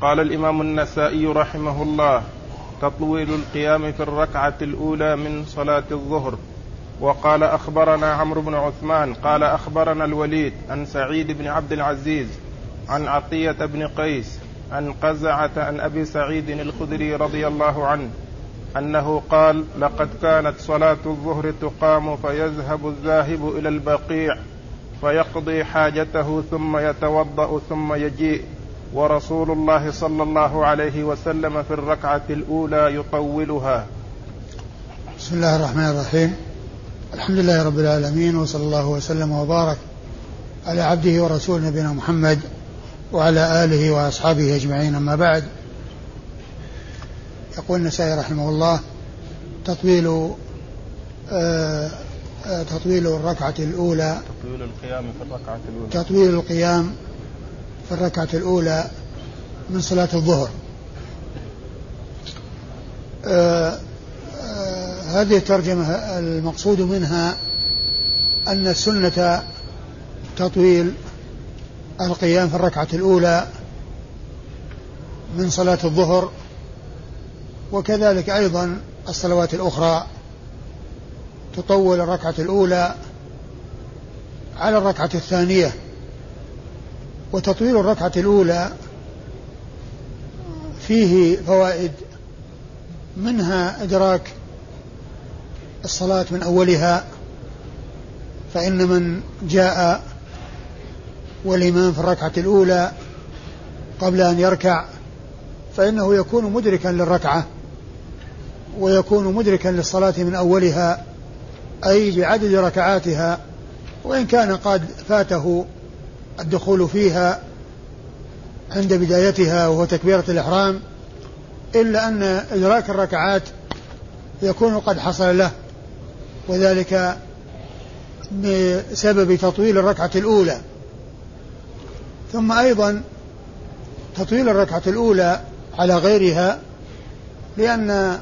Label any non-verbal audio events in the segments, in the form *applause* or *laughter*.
قال الإمام النسائي رحمه الله تطويل القيام في الركعة الأولى من صلاة الظهر. وقال أخبرنا عمرو بن عثمان قال أخبرنا الوليد عن سعيد بن عبد العزيز عن عطية بن قيس عن قزعة عن أبي سعيد الخدري رضي الله عنه أنه قال لقد كانت صلاة الظهر تقام فيذهب الذاهب إلى البقيع فيقضي حاجته ثم يتوضأ ثم يجيء ورسول الله صلى الله عليه وسلم في الركعة الأولى يطولها. بسم الله الرحمن الرحيم. الحمد لله رب العالمين وصلى الله وسلم وبارك على عبده ورسول نبينا محمد وعلى آله وأصحابه أجمعين. أما بعد يقول النسائي رحمه الله تطويل آه آه تطويل الركعة الأولى. تطويل القيام في الركعة الأولى. تطويل القيام في الركعة الأولى من صلاة الظهر. آه آه هذه الترجمة المقصود منها أن السنة تطويل القيام في الركعة الأولى من صلاة الظهر وكذلك أيضا الصلوات الأخرى تطول الركعة الأولى على الركعة الثانية. وتطويل الركعة الأولى فيه فوائد منها إدراك الصلاة من أولها فإن من جاء والإمام في الركعة الأولى قبل أن يركع فإنه يكون مدركا للركعة ويكون مدركا للصلاة من أولها أي بعدد ركعاتها وإن كان قد فاته الدخول فيها عند بدايتها وهو تكبيرة الإحرام إلا أن إدراك الركعات يكون قد حصل له وذلك بسبب تطويل الركعة الأولى. ثم أيضا تطويل الركعة الأولى على غيرها لأن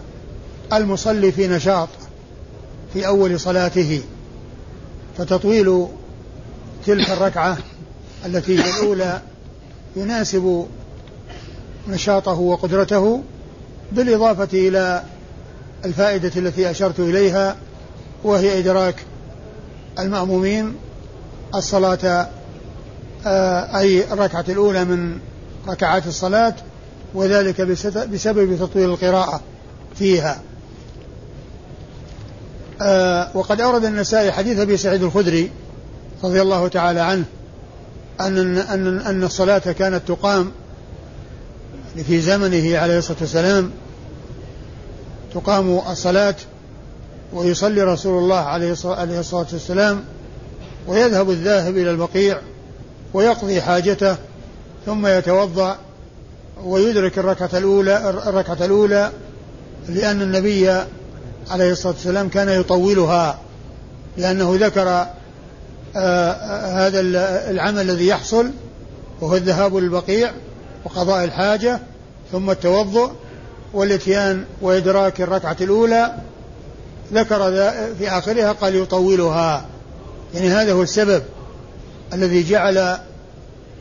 المصلي في نشاط في أول صلاته فتطويل تلك الركعة التي هي الأولى يناسب نشاطه وقدرته بالإضافة إلى الفائدة التي أشرت إليها وهي إدراك المأمومين الصلاة آه، أي الركعة الأولى من ركعات الصلاة وذلك بسبب تطويل القراءة فيها. آه وقد أورد النسائي حديث أبي سعيد الخدري رضي الله تعالى عنه أن أن أن الصلاة كانت تقام في زمنه عليه الصلاة والسلام. تقام الصلاة ويصلي رسول الله عليه الصلاة والسلام ويذهب الذاهب إلى البقيع ويقضي حاجته ثم يتوضأ ويدرك الركعة الأولى الركعة الأولى لأن النبي عليه الصلاة والسلام كان يطولها لأنه ذكر هذا العمل الذي يحصل وهو الذهاب للبقيع وقضاء الحاجة ثم التوضؤ والإتيان وإدراك الركعة الأولى. ذكر في آخرها قال يطولها. يعني هذا هو السبب الذي جعل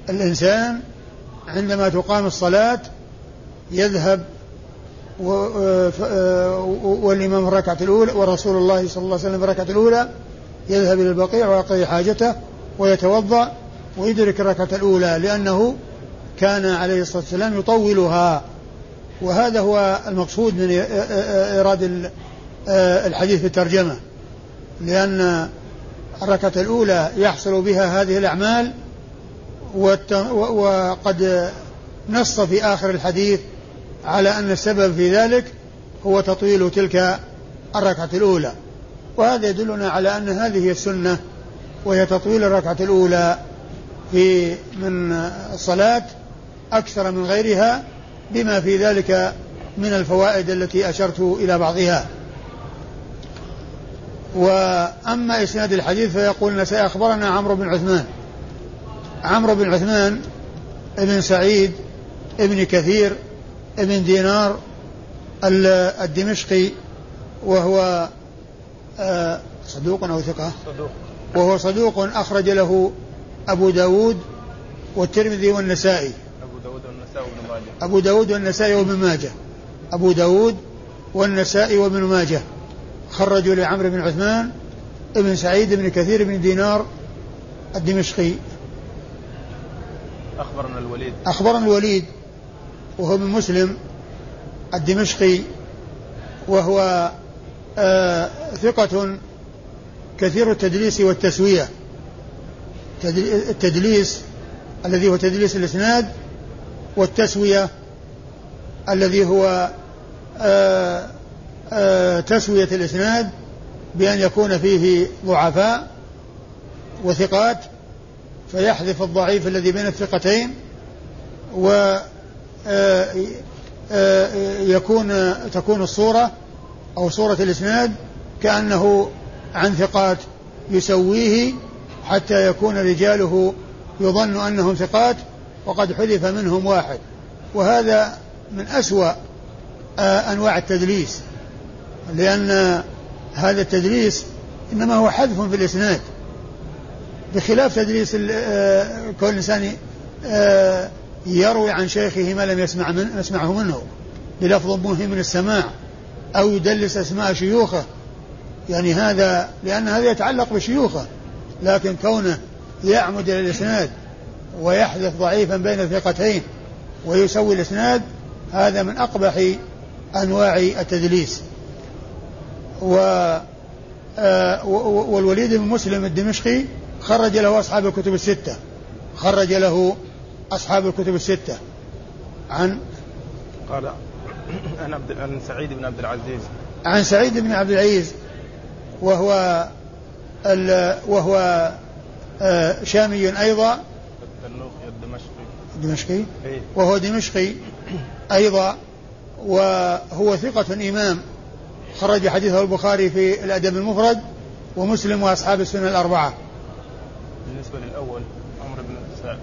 الإنسان عندما تقام الصلاة يذهب والإمام في الركعة الأولى ورسول الله صلى الله عليه وسلم الركعة الأولى يذهب إلى البقيع ويقضي حاجته ويتوضأ ويدرك الركعة الأولى لأنه كان عليه الصلاة والسلام يطولها. وهذا هو المقصود من إيراد الحديث في الترجمة. لأن الركعة الأولى يحصل بها هذه الأعمال وقد نص في آخر الحديث على أن السبب في ذلك هو تطويل تلك الركعة الأولى. وهذا يدلنا على أن هذه السنة وهي تطويل الركعة الأولى في من الصلاة أكثر من غيرها بما في ذلك من الفوائد التي أشرت إلى بعضها. وأما إسناد الحديث فيقول النسائي أخبرنا عمرو بن عثمان. عمرو بن عثمان ابن سعيد ابن كثير ابن دينار الدمشقي وهو صدوق أو ثقة؟ صدوق. وهو صدوق أخرج له أبو داود والترمذي والنسائي. أبو داود والنسائي أبو داود والنسائي وابن ماجه. أبو داود والنسائي وابن ماجه. خرجوا لعمرو بن عثمان ابن سعيد بن كثير بن دينار الدمشقي. أخبرنا الوليد. أخبرنا الوليد وهو من مسلم الدمشقي وهو آه ثقة كثير التدليس والتسوية. التدليس الذي هو تدليس الإسناد والتسوية الذي هو آه آه تسوية الإسناد بأن يكون فيه ضعفاء وثقات فيحذف الضعيف الذي بين الثقتين و يكون تكون الصورة أو صورة الإسناد كأنه عن ثقات يسويه حتى يكون رجاله يظن أنهم ثقات وقد حذف منهم واحد. وهذا من أسوأ آه، أنواع التدليس. لأن هذا التدليس إنما هو حذف في الإسناد. بخلاف تدليس كل إنسان يروي عن شيخه ما لم يسمع من يسمعه منه بلفظ مهم من السماع. أو يدلس أسماء شيوخه. يعني هذا لأن هذا يتعلق بشيوخه لكن كونه يعمد إلى الإسناد ويحذف ضعيفا بين الثقتين ويسوي الإسناد هذا من أقبح أنواع التدليس. و آه، والوليد بن مسلم الدمشقي خرج له أصحاب الكتب الستة. خرج له أصحاب الكتب الستة. عن قال *coughs* عن عبد عن سعيد بن عبد العزيز. عن سعيد بن عبد العزيز وهو ال وهو آه شامي أيضا. الدمشقي. الدمشقي إيه؟ وهو دمشقي أيضا وهو ثقة إمام. خرج حديثه البخاري في الأدب المفرد ومسلم وأصحاب السنة الأربعة. بالنسبة للأول عمرو بن سعد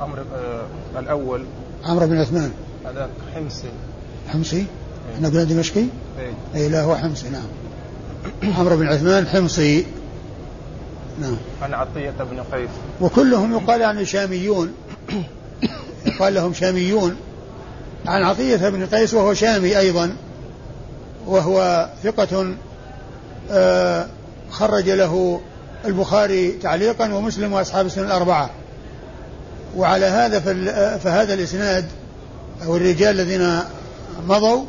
عمرو آه الأول. عمرو بن عثمان. هذاك حمصي. حمصي؟ إيه. إحنا قلنا دمشقي؟ اي اي لا هو حمصي نعم. عمرو بن عثمان حمصي. نعم. عن عطية بن قيس. وكلهم يقال يعني شاميون. يقال لهم شاميون. عن عطية بن قيس وهو شامي أيضا. وهو ثقة آه خرج له البخاري تعليقا ومسلم وأصحاب السنن الأربعة. وعلى هذا فهذا الإسناد أو الرجال الذين مضوا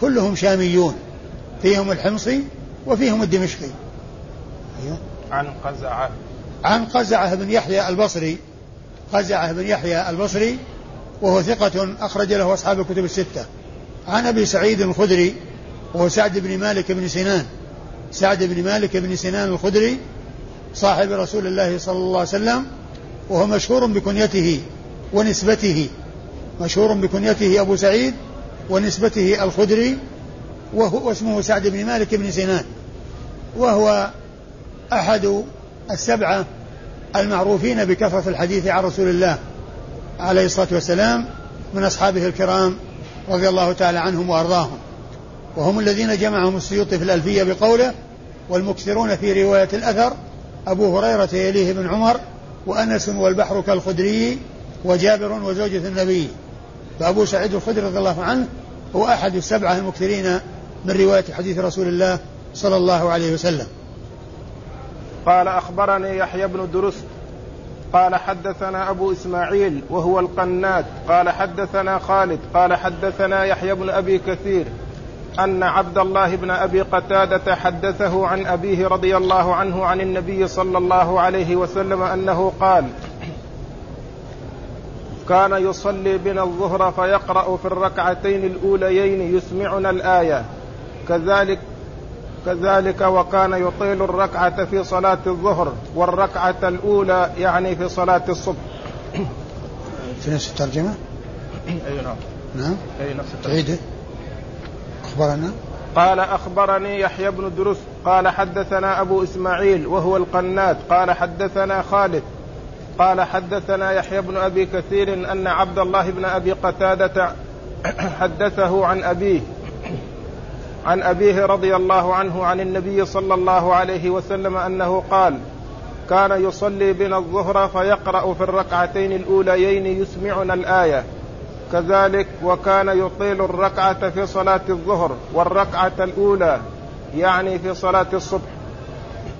كلهم شاميون فيهم الحمصي وفيهم الدمشقي. أيوه. عن قزعة. عن قزعة بن يحيى البصري قزعة بن يحيى البصري وهو ثقة أخرج له أصحاب الكتب الستة. عن أبي سعيد الخدري وهو سعد بن مالك بن سنان. سعد بن مالك بن سنان الخدري صاحب رسول الله صلى الله عليه وسلم وهو مشهور بكنيته ونسبته. مشهور بكنيته أبو سعيد ونسبته الخدري وهو اسمه سعد بن مالك بن سنان وهو أحد السبعة المعروفين بكثرة الحديث عن رسول الله عليه الصلاة والسلام من أصحابه الكرام رضي الله تعالى عنهم وأرضاهم. وهم الذين جمعهم السيوطي في الألفية بقوله والمكثرون في رواية الأثر أبو هريرة يليه بن عمر وأنس والبحر كالخدري وجابر وزوجة النبي. فأبو سعيد الخدري رضي الله عنه هو أحد السبعة المكثرين من رواية حديث رسول الله صلى الله عليه وسلم. قال أخبرني يحيى بن درست. قال حدثنا أبو إسماعيل وهو القناد. قال حدثنا خالد. قال حدثنا يحيى بن أبي كثير. أن عبد الله بن أبي قتادة حدثه عن أبيه رضي الله عنه عن النبي صلى الله عليه وسلم أنه قال كان يصلي بنا الظهر فيقرأ في الركعتين الأوليين يسمعنا الآية. كذلك كذلك وكان يطيل الركعة في صلاة الظهر والركعة الأولى يعني في صلاة الصبح. *coughs* في نفس الترجمة؟ أي نعم. نعم. أي نفس الترجمة. أخبرنا. قال أخبرني يحيى بن درس قال حدثنا أبو إسماعيل وهو القناد قال حدثنا خالد قال حدثنا يحيى بن أبي كثير أن عبد الله بن أبي قتادة *clears throat* حدثه عن أبيه عن أبيه رضي الله عنه عن النبي صلى الله عليه وسلم أنه قال كان يصلي بنا الظهر فيقرأ في الركعتين الأوليين يسمعنا الآية. كذلك وكان يطيل الركعة في صلاة الظهر والركعة الأولى يعني في صلاة الصبح.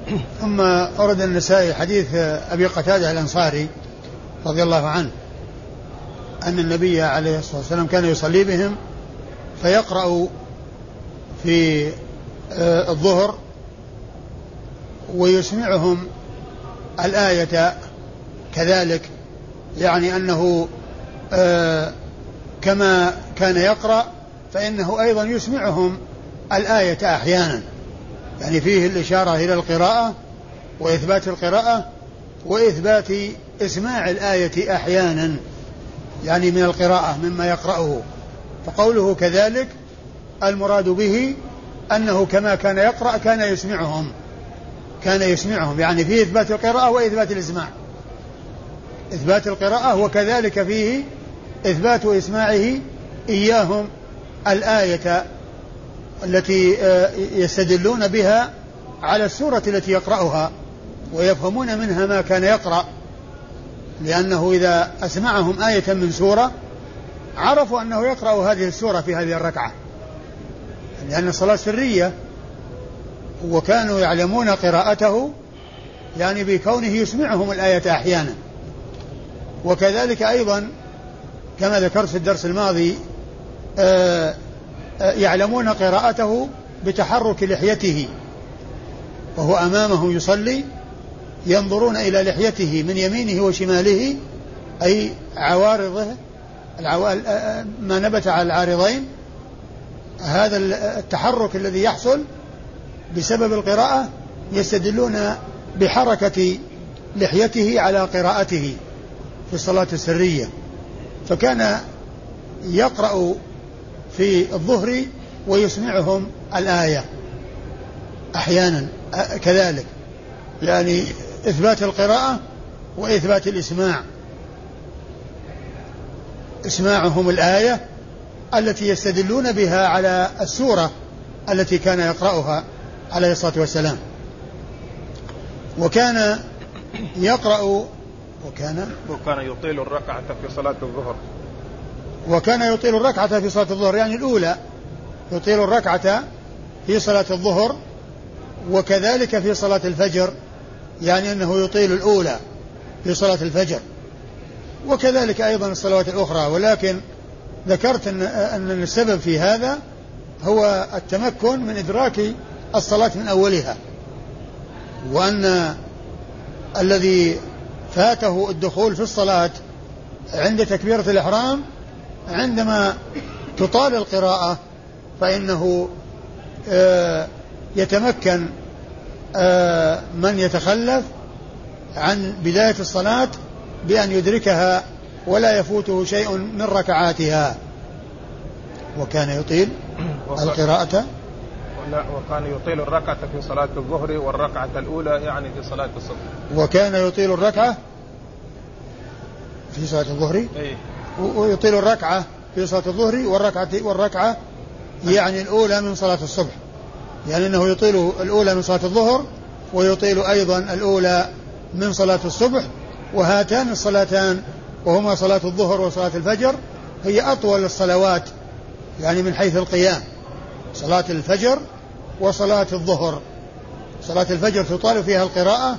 *coughs* ثم أورد النسائي حديث أبي قتادة الأنصاري رضي الله عنه أن النبي عليه الصلاة والسلام كان يصلي بهم فيقرأ في آه، الظهر ويسمعهم الآية كذلك يعني أنه آه، كما كان يقرأ فإنه أيضا يسمعهم الآية أحيانا. يعني فيه الإشارة إلى القراءة وإثبات القراءة وإثبات إسماع الآية أحيانا يعني من القراءة مما يقرأه. فقوله كذلك المراد به أنه كما كان يقرأ كان يسمعهم كان يسمعهم يعني فيه إثبات القراءة وإثبات الإسماع. إثبات القراءة وكذلك فيه إثبات إسماعه إياهم الآية التي آه، يستدلون بها على السورة التي يقرأها ويفهمون منها ما كان يقرأ لأنه إذا أسمعهم آية من سورة عرفوا أنه يقرأ هذه السورة في هذه الركعة. لأن الصلاة سرية وكانوا يعلمون قراءته يعني بكونه يسمعهم الآية أحيانا. وكذلك أيضا كما ذكرت في الدرس الماضي آه، يعلمون قراءته بتحرك لحيته وهو أمامهم يصلي ينظرون إلى لحيته من يمينه وشماله أي عوارضه آه، ما نبت على العارضين. هذا التحرك الذي يحصل بسبب القراءة يستدلون بحركة لحيته على قراءته في الصلاة السرية. فكان يقرأ في الظهر ويسمعهم الآية أحيانا كذلك. يعني إثبات القراءة وإثبات الإسماع. إسماعهم الآية التي يستدلون بها على السورة التي كان يقرأها عليه الصلاة والسلام. وكان يقرأ وكان؟ وكان يطيل الركعة في صلاة الظهر. وكان يطيل الركعة في صلاة الظهر يعني الأولى يطيل الركعة في صلاة الظهر وكذلك في صلاة الفجر يعني أنه يطيل الأولى في صلاة الفجر. وكذلك أيضا الصلوات الأخرى ولكن ذكرت أن, أن السبب في هذا هو التمكن من إدراك الصلاة من أولها وأن الذي فاته الدخول في الصلاة عند تكبيرة الإحرام عندما تطال القراءة فإنه آه، يتمكن آه، من يتخلف عن بداية الصلاة بأن يدركها ولا يفوته شيء من ركعاتها. وكان يطيل القراءة. وكان يطيل الركعة في صلاة الظهر والركعة الأولى يعني في صلاة الصبح. وكان يطيل الركعة في صلاة الظهر؟ إيه؟ ويطيل الركعة في صلاة الظهر والركعة والركعة يعني الأولى من صلاة الصبح. يعني أنه يطيل الأولى من صلاة الظهر ويطيل أيضا الأولى من صلاة الصبح وهاتان الصلاتان وهما صلاة الظهر وصلاة الفجر هي أطول الصلوات يعني من حيث القيام. صلاة الفجر وصلاة الظهر. صلاة الفجر تطال فيها القراءة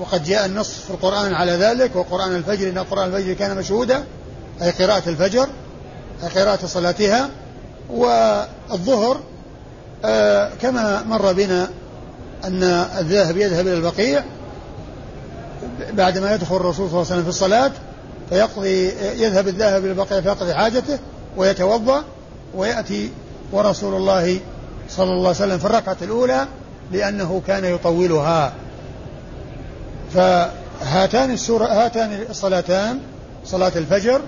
وقد جاء النص في القرآن على ذلك وقرآن الفجر إن قرآن الفجر كان مشهودا أي قراءة الفجر أي قراءة صلاتها والظهر آه كما مر بنا أن الذاهب يذهب إلى البقيع بعدما يدخل الرسول صلى الله عليه وسلم في الصلاة فيقضي يذهب الذاهب إلى البقيع فيقضي حاجته ويتوضأ ويأتي ورسول الله صلى الله عليه وسلم في الركعة الأولى لأنه كان يطولها. فهاتان السورة هاتان الصلاتان صلاة الفجر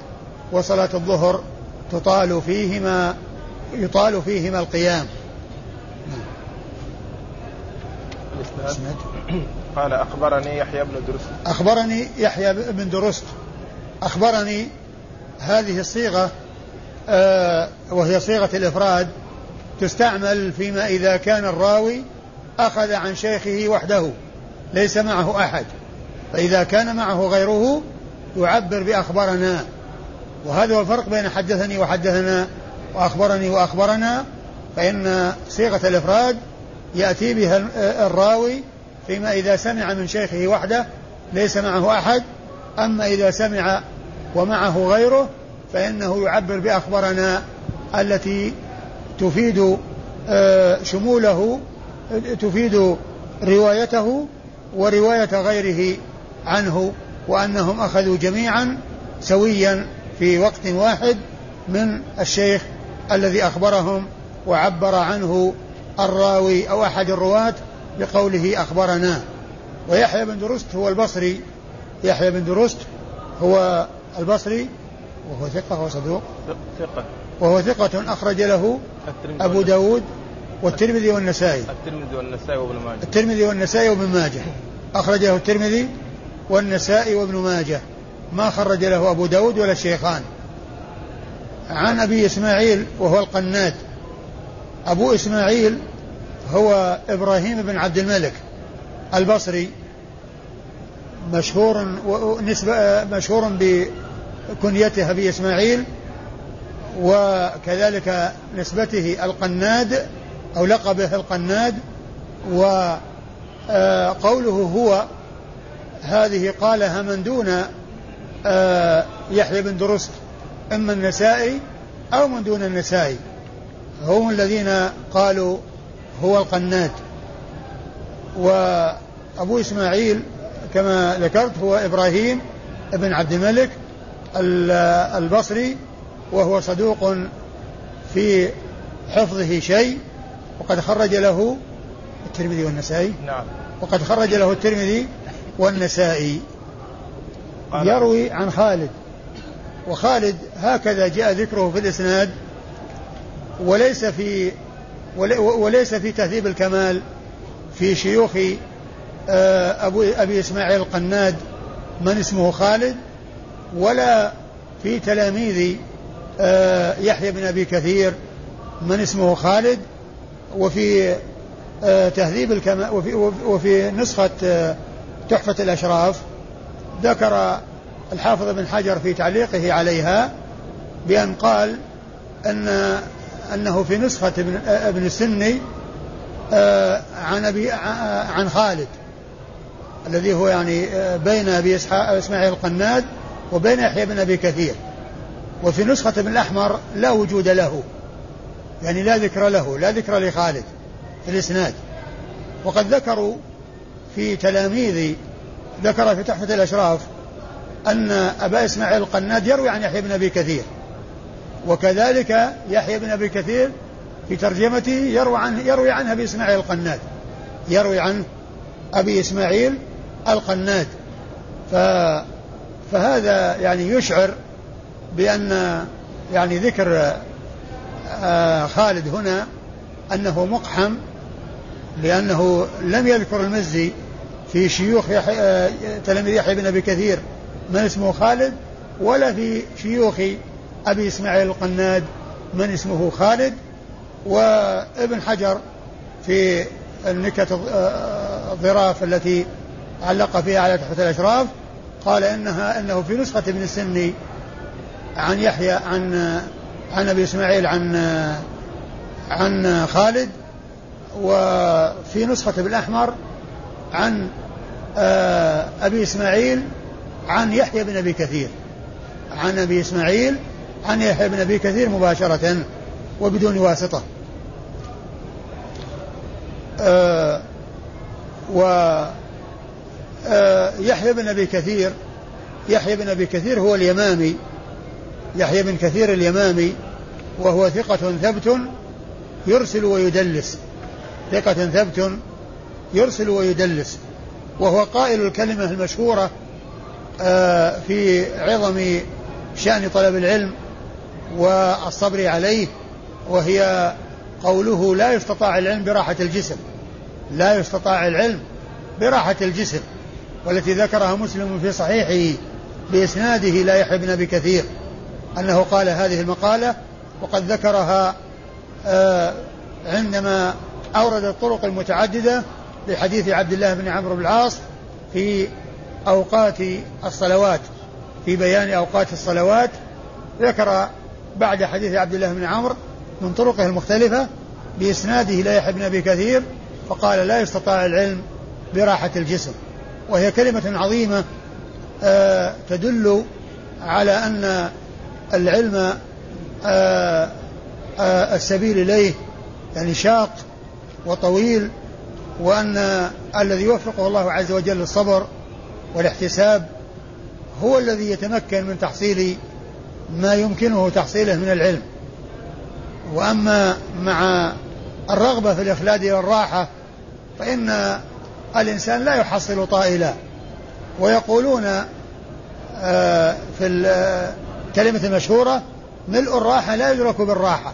وصلاة الظهر تطال فيهما يطال فيهما القيام. قال أخبرني يحيى بن درست. أخبرني يحيى بن درست. أخبرني هذه الصيغة آه وهي صيغة الإفراد تستعمل فيما إذا كان الراوي أخذ عن شيخه وحده ليس معه أحد. فإذا كان معه غيره يعبر بأخبرنا. وهذا هو الفرق بين حدثني وحدثنا وأخبرني وأخبرنا فإن صيغة الإفراد يأتي بها الراوي فيما إذا سمع من شيخه وحده ليس معه أحد أما إذا سمع ومعه غيره فإنه يعبر بأخبرنا التي تفيد آه، شموله تفيد روايته ورواية غيره عنه وأنهم أخذوا جميعا سويا. في وقت واحد من الشيخ الذي أخبرهم وعبر عنه الراوي أو أحد الرواة بقوله أخبرنا. ويحيى بن درست هو البصري. يحيى بن درست هو البصري. وهو ثقة وهو صدوق. ثقة. وهو ثقة أخرج له أبو داود والترمذي والنسائي. الترمذي والنسائي وابن ماجه. الترمذي والنسائي وابن ماجه. أخرج له الترمذي والنسائي وابن ماجه. ما خرج له أبو داود ولا الشيخان عن أبي إسماعيل وهو القناد أبو إسماعيل هو إبراهيم بن عبد الملك البصري. مشهور نسبة مشهور بكنيته أبي إسماعيل وكذلك نسبته القناد أو لقبه القناد. وقوله آه، هو هذه قالها من دون يحيى بن درست إما النسائي أو من دون النسائي. هم الذين قالوا هو القناد وأبو إسماعيل كما ذكرت هو إبراهيم بن عبد الملك البصري وهو صدوق في حفظه شيء وقد خرج له الترمذي والنسائي. نعم. وقد خرج له الترمذي والنسائي. يروي عن خالد. وخالد هكذا جاء ذكره في الإسناد وليس في وليس في تهذيب الكمال في شيوخ آه، أبو أبي إسماعيل القناد من اسمه خالد ولا في تلاميذ آه، يحيى بن أبي كثير من اسمه خالد وفي آه، تهذيب الكمال وفي, وفي نسخة تحفة الأشراف. ذكر الحافظ بن حجر في تعليقه عليها بأن قال أن أنه في نسخة ابن, ابن السني آه، عن أبي عن خالد الذي هو يعني آه، بين أبي إسماعيل القناد وبين يحيى بن أبي كثير. وفي نسخة ابن الأحمر لا وجود له يعني لا ذكر له لا ذكر لخالد في الإسناد. وقد ذكروا في تلاميذ ذكر في تحفة الأشراف أن أبا إسماعيل القناد يروي عن يحيى بن أبي كثير وكذلك يحيى بن أبي كثير في ترجمته يروي عنه يروي عنه أبي إسماعيل القناد يروي عنه أبي إسماعيل القناد. ف فهذا يعني يشعر بأن يعني ذكر آه، خالد هنا أنه مقحم لأنه لم يذكر المزي في شيوخ. آه، تلاميذ يحيى بن أبي كثير من اسمه خالد ولا في شيوخ أبي إسماعيل القناد من اسمه خالد وابن حجر في النكت الظراف التي علق فيها على تحفة الأشراف قال إنها إنه في نسخة ابن السني عن يحيى عن عن أبي إسماعيل عن عن خالد وفي نسخة ابن الأحمر عن آه، أبي إسماعيل عن يحيى بن أبي كثير. عن أبي إسماعيل عن يحيى بن أبي كثير مباشرة وبدون واسطة. آه و آه يحيى بن أبي كثير يحيى بن أبي كثير هو اليمامي. يحيى بن كثير اليمامي وهو ثقة ثبت يرسل ويدلس. ثقة ثبت يرسل ويدلس. وهو قائل الكلمة المشهورة آه في عظم شأن طلب العلم والصبر عليه وهي قوله لا يستطاع العلم براحة الجسم. لا يستطاع العلم براحة الجسم والتي ذكرها مسلم في صحيحه بإسناده لا يحيى بن أبي كثير أنه قال هذه المقالة وقد ذكرها آه عندما أورد الطرق المتعددة لحديث عبد الله بن عمرو بن العاص في أوقات الصلوات في بيان أوقات الصلوات. ذكر بعد حديث عبد الله بن عمرو من طرقه المختلفة بإسناده لا يحيى بن أبي كثير فقال لا يستطاع العلم براحة الجسم. وهي كلمة عظيمة آه تدل على أن العلم آه آه السبيل إليه يعني شاق وطويل وأن الذي يوفقه الله عز وجل للصبر والاحتساب هو الذي يتمكن من تحصيل ما يمكنه تحصيله من العلم. وأما مع الرغبة في الإخلاد والراحة فإن الإنسان لا يحصل طائلا. ويقولون آه، في الكلمة المشهورة ملء الراحة لا يدرك بالراحة.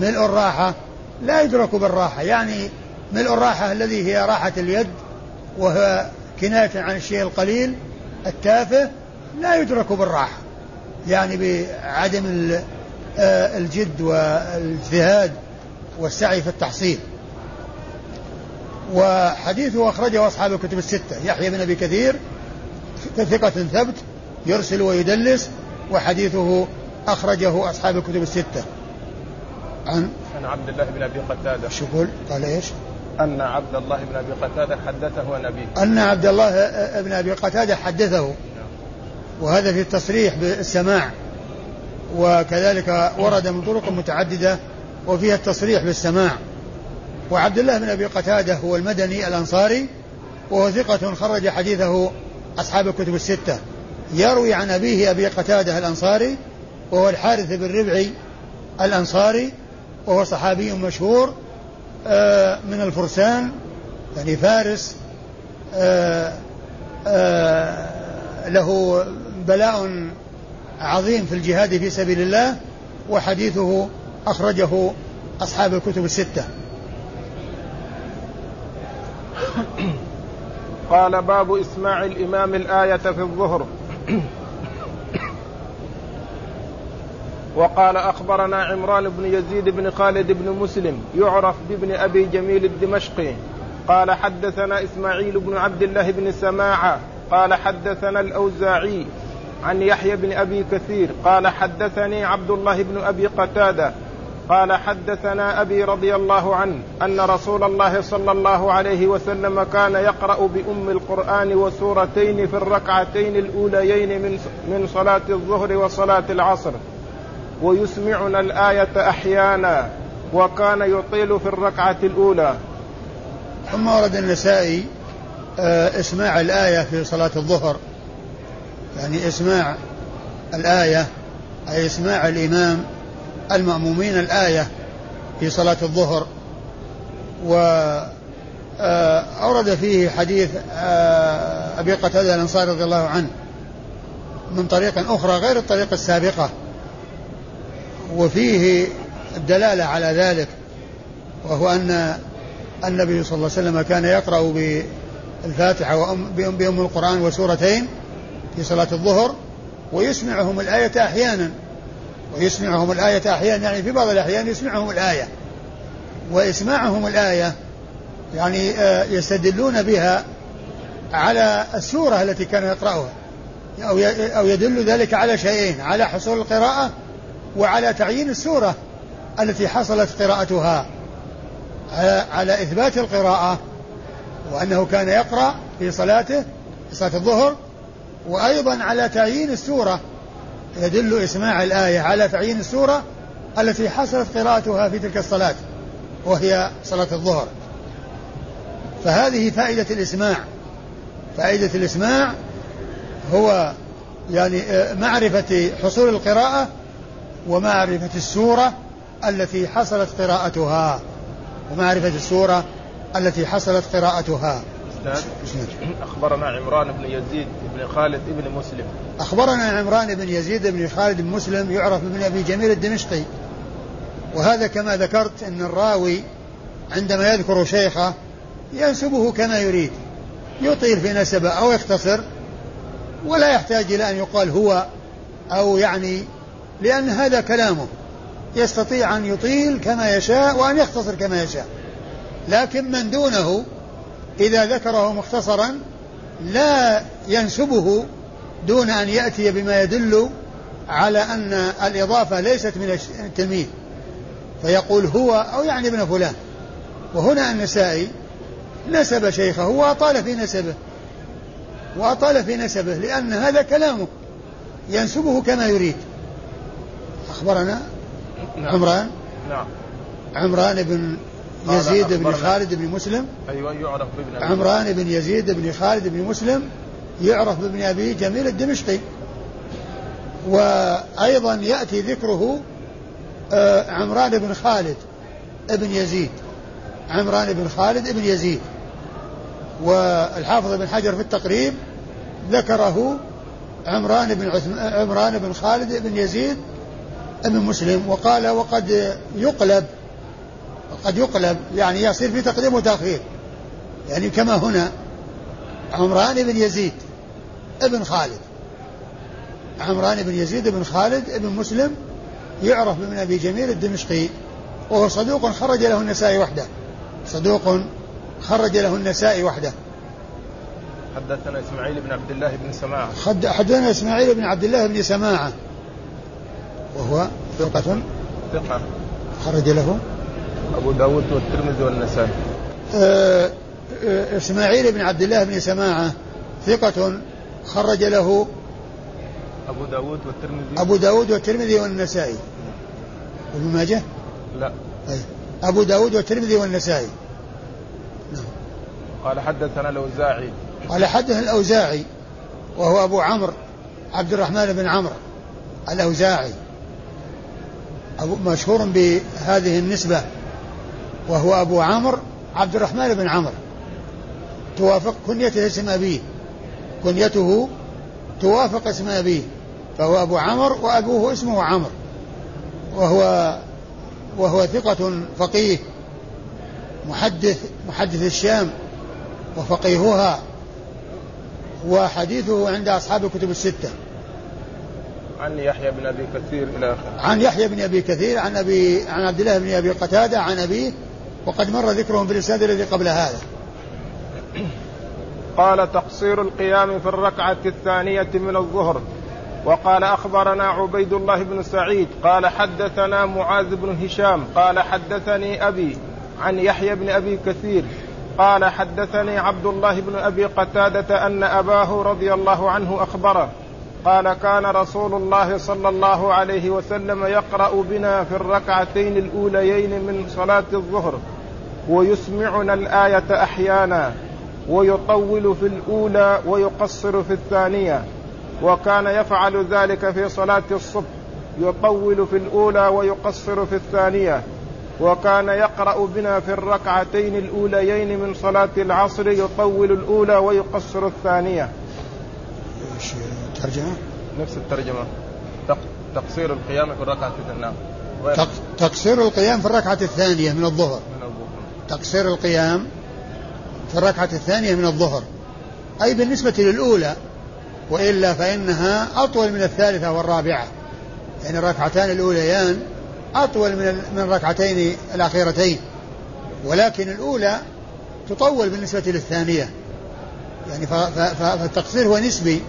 ملء الراحة لا يدرك بالراحة. يعني ملء الراحة الذي هي راحة اليد وهو كناية عن الشيء القليل التافه لا يدرك بالراحة. يعني بعدم آه، الجد والاجتهاد والسعي في التحصيل. وحديثه أخرجه أصحاب الكتب الستة يحيى بن أبي كثير ثقة ثبت يرسل ويدلس وحديثه أخرجه أصحاب الكتب الستة. عن عن عبد الله بن أبي قتادة. شو قال إيش؟ أن عبد الله بن أبي قتادة حدثه عن أبيه أن عبد الله بن أبي قتادة حدثه. وهذا في التصريح بالسماع. وكذلك ورد من طرق متعددة. وفيها التصريح بالسماع. وعبد الله بن أبي قتادة هو المدني الأنصاري. وهو ثقة خرج حديثه أصحاب الكتب الستة. يروي عن أبيه أبي قتادة الأنصاري. وهو الحارث بن ربعي الأنصاري. وهو صحابي مشهور. من الفرسان يعني فارس آه، آه، له بلاء عظيم في الجهاد في سبيل الله وحديثه أخرجه أصحاب الكتب الستة. قال باب إسماع الإمام الآية في الظهر. وقال أخبرنا عمران بن يزيد بن خالد بن مسلم يعرف بابن أبي جميل الدمشقي. قال حدثنا إسماعيل بن عبد الله بن سماعة. قال حدثنا الأوزاعي عن يحيى بن أبي كثير. قال حدثني عبد الله بن أبي قتادة. قال حدثنا أبي رضي الله عنه أن رسول الله صلى الله عليه وسلم كان يقرأ بأم القرآن وسورتين في الركعتين الأوليين من من صلاة الظهر وصلاة العصر. ويسمعنا الآية أحيانا وكان يطيل في الركعة الأولى. ثم ورد النسائي آه، إسماع الآية في صلاة الظهر. يعني إسماع الآية أي إسماع الإمام المأمومين الآية في صلاة الظهر. وأورد آه، فيه حديث آه، أبي قتادة الأنصاري رضي الله عنه من طريق أخرى غير الطريق السابقة. وفيه الدلالة على ذلك وهو أن النبي صلى الله عليه وسلم كان يقرأ بالفاتحة وأم بأم القرآن وسورتين في صلاة الظهر ويسمعهم الآية أحيانا ويسمعهم الآية أحيانا يعني في بعض الأحيان يسمعهم الآية وإسماعهم الآية يعني آه، يستدلون بها على السورة التي كان يقرأها أو أو يدل ذلك على شيئين على حصول القراءة وعلى تعيين السورة التي حصلت قراءتها. على, على إثبات القراءة وأنه كان يقرأ في صلاته في صلاة الظهر وأيضا على تعيين السورة. يدل إسماع الآية على تعيين السورة التي حصلت قراءتها في تلك الصلاة وهي صلاة الظهر. فهذه فائدة الإسماع. فائدة الإسماع هو يعني آه، معرفة حصول القراءة ومعرفة السورة التي حصلت قراءتها. ومعرفة السورة التي حصلت قراءتها. أخبرنا عمران بن يزيد بن خالد بن مسلم. أخبرنا عمران بن يزيد بن خالد بن مسلم يعرف بن أبي جميل الدمشقي. وهذا كما ذكرت أن الراوي عندما يذكر شيخه ينسبه كما يريد. يطيل في نسبه أو يختصر ولا يحتاج إلى أن يقال هو أو يعني لأن هذا كلامه. يستطيع أن يطيل كما يشاء وأن يختصر كما يشاء. لكن من دونه إذا ذكره مختصرا لا ينسبه دون أن يأتي بما يدل على أن الإضافة ليست من التلميذ فيقول هو أو يعني ابن فلان. وهنا النسائي نسب شيخه وأطال في نسبه. وأطال في نسبه لأن هذا كلامه. ينسبه كما يريد. أخبرنا نعم. عمران. نعم. عمران بن يزيد بن خالد بن مسلم. أيوة يعرف بابن عمران بن يزيد بن خالد بن مسلم يعرف بابن أبي جميل الدمشقي. وأيضا يأتي ذكره آه، عمران بن خالد ابن يزيد. عمران بن خالد ابن يزيد. والحافظ بن حجر في التقريب ذكره عمران بن عمران بن خالد بن يزيد ابن مسلم وقال وقد يقلب قد يقلب يعني يصير في تقديم وتأخير. يعني كما هنا عمران بن يزيد ابن خالد. عمران بن يزيد بن خالد ابن مسلم يعرف بابن أبي جميل الدمشقي وهو صدوق خرج له النسائي وحده. صدوق خرج له النسائي وحده. حدثنا إسماعيل بن عبد الله بن سماعة. حدثنا إسماعيل بن عبد الله بن سماعة. وهو ثقة ثقة. خرج له. أبو داود والترمذي والنسائي. أه أه إسماعيل بن عبد الله بن سماعة ثقة خرج له. أبو داود والترمذي. أبو داود والترمذي والنسائي. ابن ماجه؟ لا. أي أبو داود والترمذي والنسائي. نعم. قال حدثنا الأوزاعي. قال حدثنا الأوزاعي وهو أبو عمرو عبد الرحمن بن عمرو الأوزاعي. مشهور بهذه النسبة وهو أبو عمرو عبد الرحمن بن عمرو. توافق كنيته اسم أبيه. كنيته توافق اسم أبيه. فهو أبو عمرو وأبوه اسمه عمرو. وهو وهو ثقة فقيه محدث محدث الشام وفقيهها. وحديثه عند أصحاب الكتب الستة. عن يحيى بن أبي كثير إلى آخره. عن يحيى بن أبي كثير عن أبي عن عبد الله بن أبي قتادة عن أبيه وقد مر ذكرهم في الإسناد الذي قبل هذا. *coughs* قال تقصير القيام في الركعة الثانية من الظهر. وقال أخبرنا عبيد الله بن سعيد. قال حدثنا معاذ بن هشام. قال حدثني أبي عن يحيى بن أبي كثير. قال حدثني عبد الله بن أبي قتادة أن أباه رضي الله عنه أخبره. قال كان رسول الله صلى الله عليه وسلم يقرأ بنا في الركعتين الأوليين من صلاة الظهر ويسمعنا الآية أحيانا ويطول في الأولى ويقصر في الثانية وكان يفعل ذلك في صلاة الصبح يطول في الأولى ويقصر في الثانية وكان يقرأ بنا في الركعتين الأوليين من صلاة العصر يطول الأولى ويقصر الثانية. ترجمة؟ نفس الترجمة. تقصير القيام في الركعة نعم تقصير القيام في الركعة الثانية من الظهر. من الظهر. تقصير القيام في الركعة الثانية من الظهر. أي بالنسبة للأولى وإلا فإنها أطول من الثالثة والرابعة. يعني الركعتان الأوليان أطول من من الركعتين الأخيرتين. ولكن الأولى تطول بالنسبة للثانية. يعني فالتقصير هو نسبي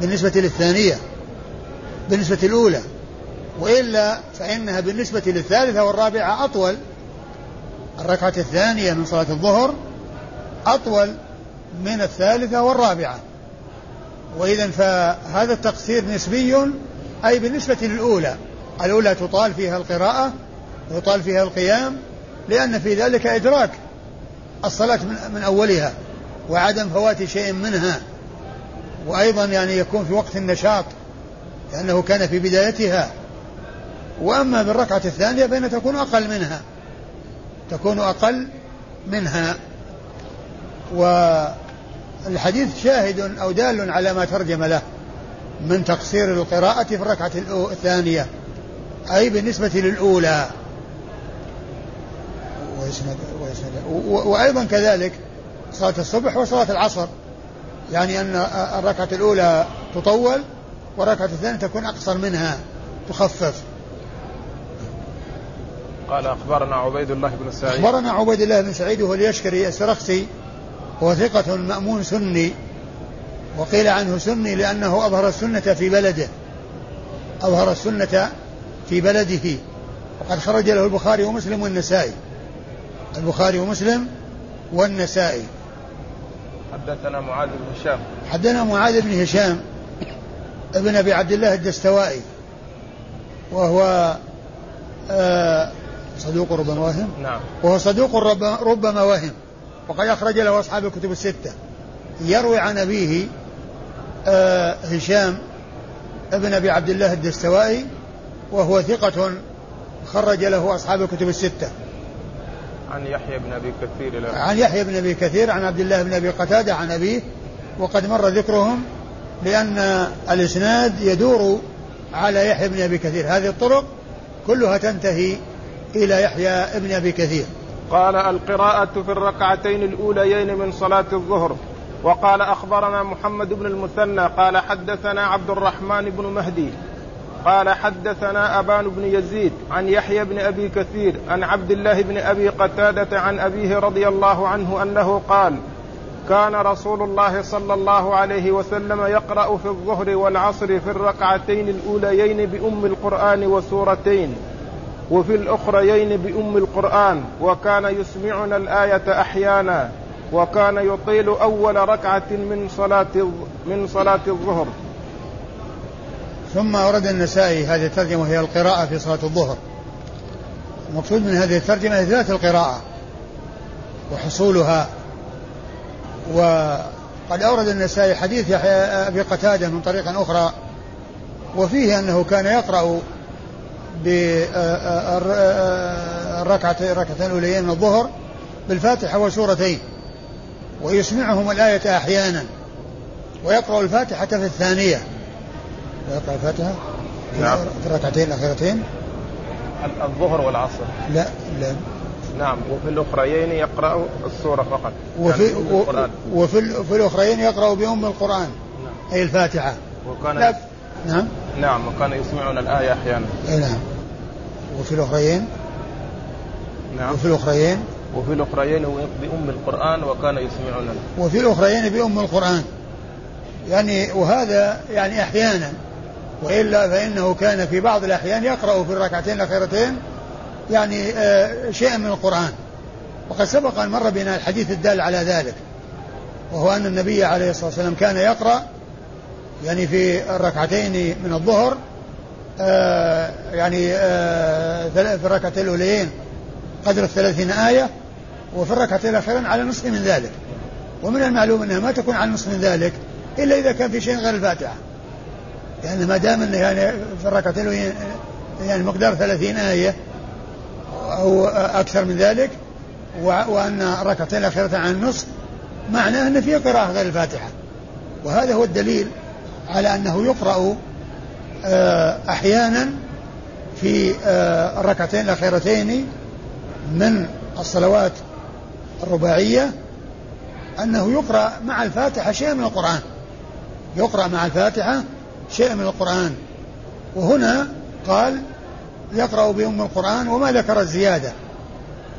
بالنسبة للثانية بالنسبة الأولى وإلا فإنها بالنسبة للثالثة والرابعة أطول. الركعة الثانية من صلاة الظهر أطول من الثالثة والرابعة. وإذا فهذا التقصير نسبي أي بالنسبة للأولى. الأولى تطال فيها القراءة ويطال فيها القيام لأن في ذلك إدراك الصلاة من أولها وعدم فوات شيء منها. وأيضا يعني يكون في وقت النشاط لأنه كان في بدايتها. وأما بالركعة الثانية فإنها تكون أقل منها تكون أقل منها. والحديث شاهد أو دال على ما ترجم له من تقصير القراءة في الركعة الثانية أي بالنسبة للأولى. ويسند ويسند وأيضا كذلك صلاة الصبح وصلاة العصر. يعني أن الركعة الأولى تطول والركعة الثانية تكون أقصر منها تخفف. قال أخبرنا عبيد الله بن سعيد. أخبرنا عبيد الله بن سعيد وهو اليشكري السرخسي هو ثقة مأمون سني وقيل عنه سني لأنه أظهر السنة في بلده. أظهر السنة في بلده. وقد خرج له البخاري ومسلم والنسائي. البخاري ومسلم والنسائي. حدثنا معاذ بن هشام. حدثنا معاذ بن هشام ابن أبي عبد الله الدستوائي وهو آه صدوق ربما وهم. نعم. وهو صدوق ربما وهم. وقد أخرج له أصحاب الكتب الستة. يروي عن أبيه آه هشام ابن أبي عبد الله الدستوائي وهو ثقة خرج له أصحاب الكتب الستة. عن يحيى بن أبي كثير عن يحيى بن أبي كثير عن عبد الله بن أبي قتادة عن أبيه. وقد مر ذكرهم لأن الإسناد يدور على يحيى بن أبي كثير. هذه الطرق كلها تنتهي إلى يحيى بن أبي كثير. قال القراءة في الركعتين الأوليين من صلاة الظهر. وقال أخبرنا محمد بن المثنى قال حدثنا عبد الرحمن بن مهدي. قال حدثنا أبان بن يزيد عن يحيى بن أبي كثير عن عبد الله بن أبي قتادة عن أبيه رضي الله عنه أنه قال كان رسول الله صلى الله عليه وسلم يقرأ في الظهر والعصر في الركعتين الأوليين بأم القرآن وسورتين وفي الأخريين بأم القرآن وكان يسمعنا الآية أحيانا وكان يطيل أول ركعة من صلاة من صلاة الظهر. ثم أورد النسائي هذه الترجمة وهي القراءة في صلاة الظهر. المقصود من هذه الترجمة إثبات القراءة وحصولها. وقد أورد النسائي حديث يحيى أبي قتادة من طريق أخرى وفيه أنه كان يقرأ بالركعة الركعتين الأوليين من الظهر بالفاتحة وسورتين ويسمعهم الآية أحيانا ويقرأ الفاتحة في الثانية. يقرأ الفاتحة. نعم. في الركعتين الأخيرتين. الظهر والعصر. لا لا. نعم. وفي الأخريين يقرأ السورة فقط. وفي يعني وفي في الأخريين يقرأ بأم القرآن. نعم. أي الفاتحة. وكان لا. نعم. نعم. وكان يسمعنا الآية أحيانا. أي نعم. وفي الأخريين. نعم. وفي الأخريين. وفي الأخريين بأم القرآن وكان يسمعنا وفي الأخريين بأم القرآن. يعني وهذا يعني أحيانا وإلا فإنه كان في بعض الأحيان يقرأ في الركعتين الأخيرتين يعني آه شيئا من القرآن. وقد سبق أن مر بنا الحديث الدال على ذلك وهو أن النبي عليه الصلاة والسلام كان يقرأ يعني في الركعتين من الظهر آه يعني آه في الركعتين الأوليين قدر الثلاثين آية وفي الركعتين الأخيرين على نصف من ذلك. ومن المعلوم أنها ما تكون على نصف من ذلك إلا إذا كان في شيء غير الفاتحة. يعني ما دام أنه يعني في الركعتين يعني مقدار ثلاثين آية أو أكثر من ذلك وأن الركعتين الأخيرة عن النصف معناه أن في قراءة غير الفاتحة. وهذا هو الدليل على أنه يقرأ آه، أحيانا في آه، الركعتين الأخيرتين من الصلوات الرباعية أنه يقرأ مع الفاتحة شيء من القرآن. يقرأ مع الفاتحة شيء من القرآن. وهنا قال يقرأ بأم القرآن وما ذكر الزيادة.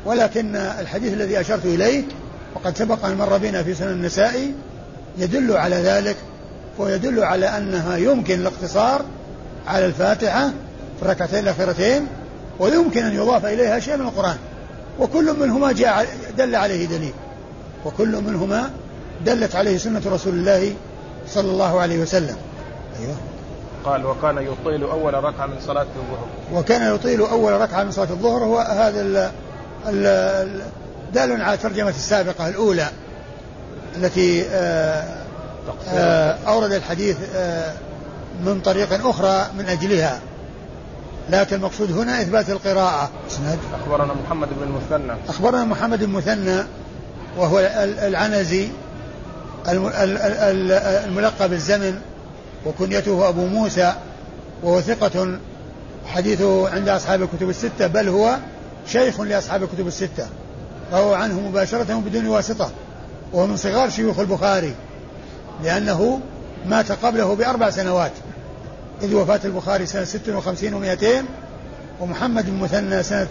ولكن الحديث الذي أشرت إليه وقد سبق أن مر بنا في سنن النسائي يدل على ذلك ويدل على أنها يمكن الاقتصار على الفاتحة في الركعتين الأخيرتين ويمكن أن يضاف إليها شيء من القرآن. وكل منهما جاء دل عليه دليل. وكل منهما دلت عليه سنة رسول الله صلى الله عليه وسلم. أيوه قال وكان يطيل أول ركعة من صلاة الظهر. وكان يطيل أول ركعة من صلاة الظهر هو هذا ال ال دال على الترجمة السابقة الأولى التي آه آه أورد الحديث آه من طريق أخرى من أجلها. لكن المقصود هنا إثبات القراءة. إسناد. أخبرنا محمد بن المثنى أخبرنا محمد بن المثنى وهو العنزي الملقب بالزمن وكنيته أبو موسى وهو ثقة حديثه عند أصحاب الكتب الستة بل هو شيخ لأصحاب الكتب الستة. فهو عنه مباشرة بدون واسطة وهو من صغار شيوخ البخاري لأنه مات قبله بأربع سنوات إذ وفاة البخاري سنة ست وخمسين ومائتين ومحمد بن مثنى سنة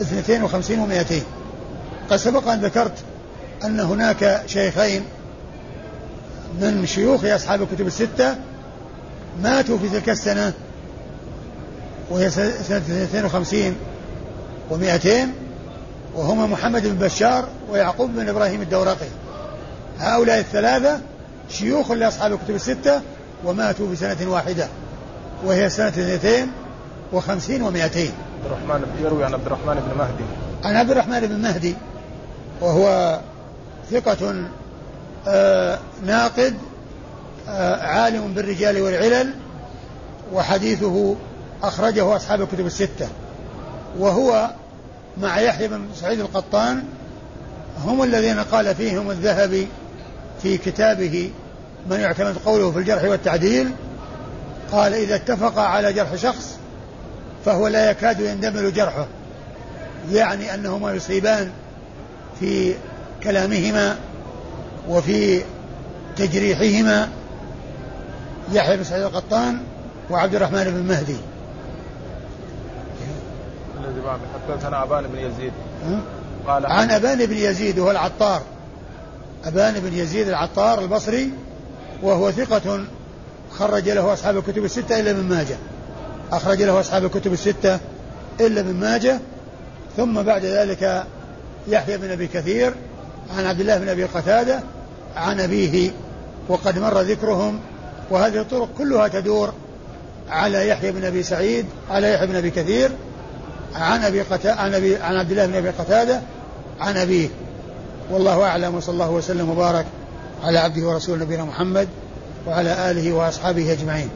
اثنتين وخمسين ومائتين قد سبق أن ذكرت أن هناك شيخين من شيوخ أصحاب الكتب الستة ماتوا في تلك السنة وهي سنة 52 و200 وهما محمد بن بشار ويعقوب بن إبراهيم الدورقي. هؤلاء الثلاثة شيوخ لأصحاب الكتب الستة وماتوا بسنة واحدة وهي سنة 250 و200 عبد الرحمن يروي عن عبد الرحمن بن مهدي. عن عبد الرحمن بن مهدي وهو ثقة آه ناقد عالم بالرجال والعلل وحديثه أخرجه أصحاب الكتب الستة. وهو مع يحيى بن سعيد القطان هم الذين قال فيهم الذهبي في كتابه من يعتمد قوله في الجرح والتعديل. قال إذا اتفق على جرح شخص فهو لا يكاد يندمل جرحه يعني أنهما يصيبان في كلامهما وفي تجريحهما يحيى بن سعيد القطان وعبد الرحمن بن مهدي. الذي بعد حدثنا أبان بن يزيد. قال عن أبان بن يزيد وهو العطار. أبان بن يزيد العطار البصري وهو ثقة خرج له أصحاب الكتب الستة إلا من ماجه. أخرج له أصحاب الكتب الستة إلا من ماجه. ثم بعد ذلك يحيى بن أبي كثير عن عبد الله بن أبي قتادة عن أبيه وقد مر ذكرهم وهذه الطرق كلها تدور على يحيى بن أبي سعيد على يحيى بن أبي كثير عن أبي قتا... عن أبي عن عبد الله بن أبي قتادة عن أبيه. والله أعلم وصلى الله وسلم وبارك على عبده ورسوله نبينا محمد وعلى آله وأصحابه أجمعين.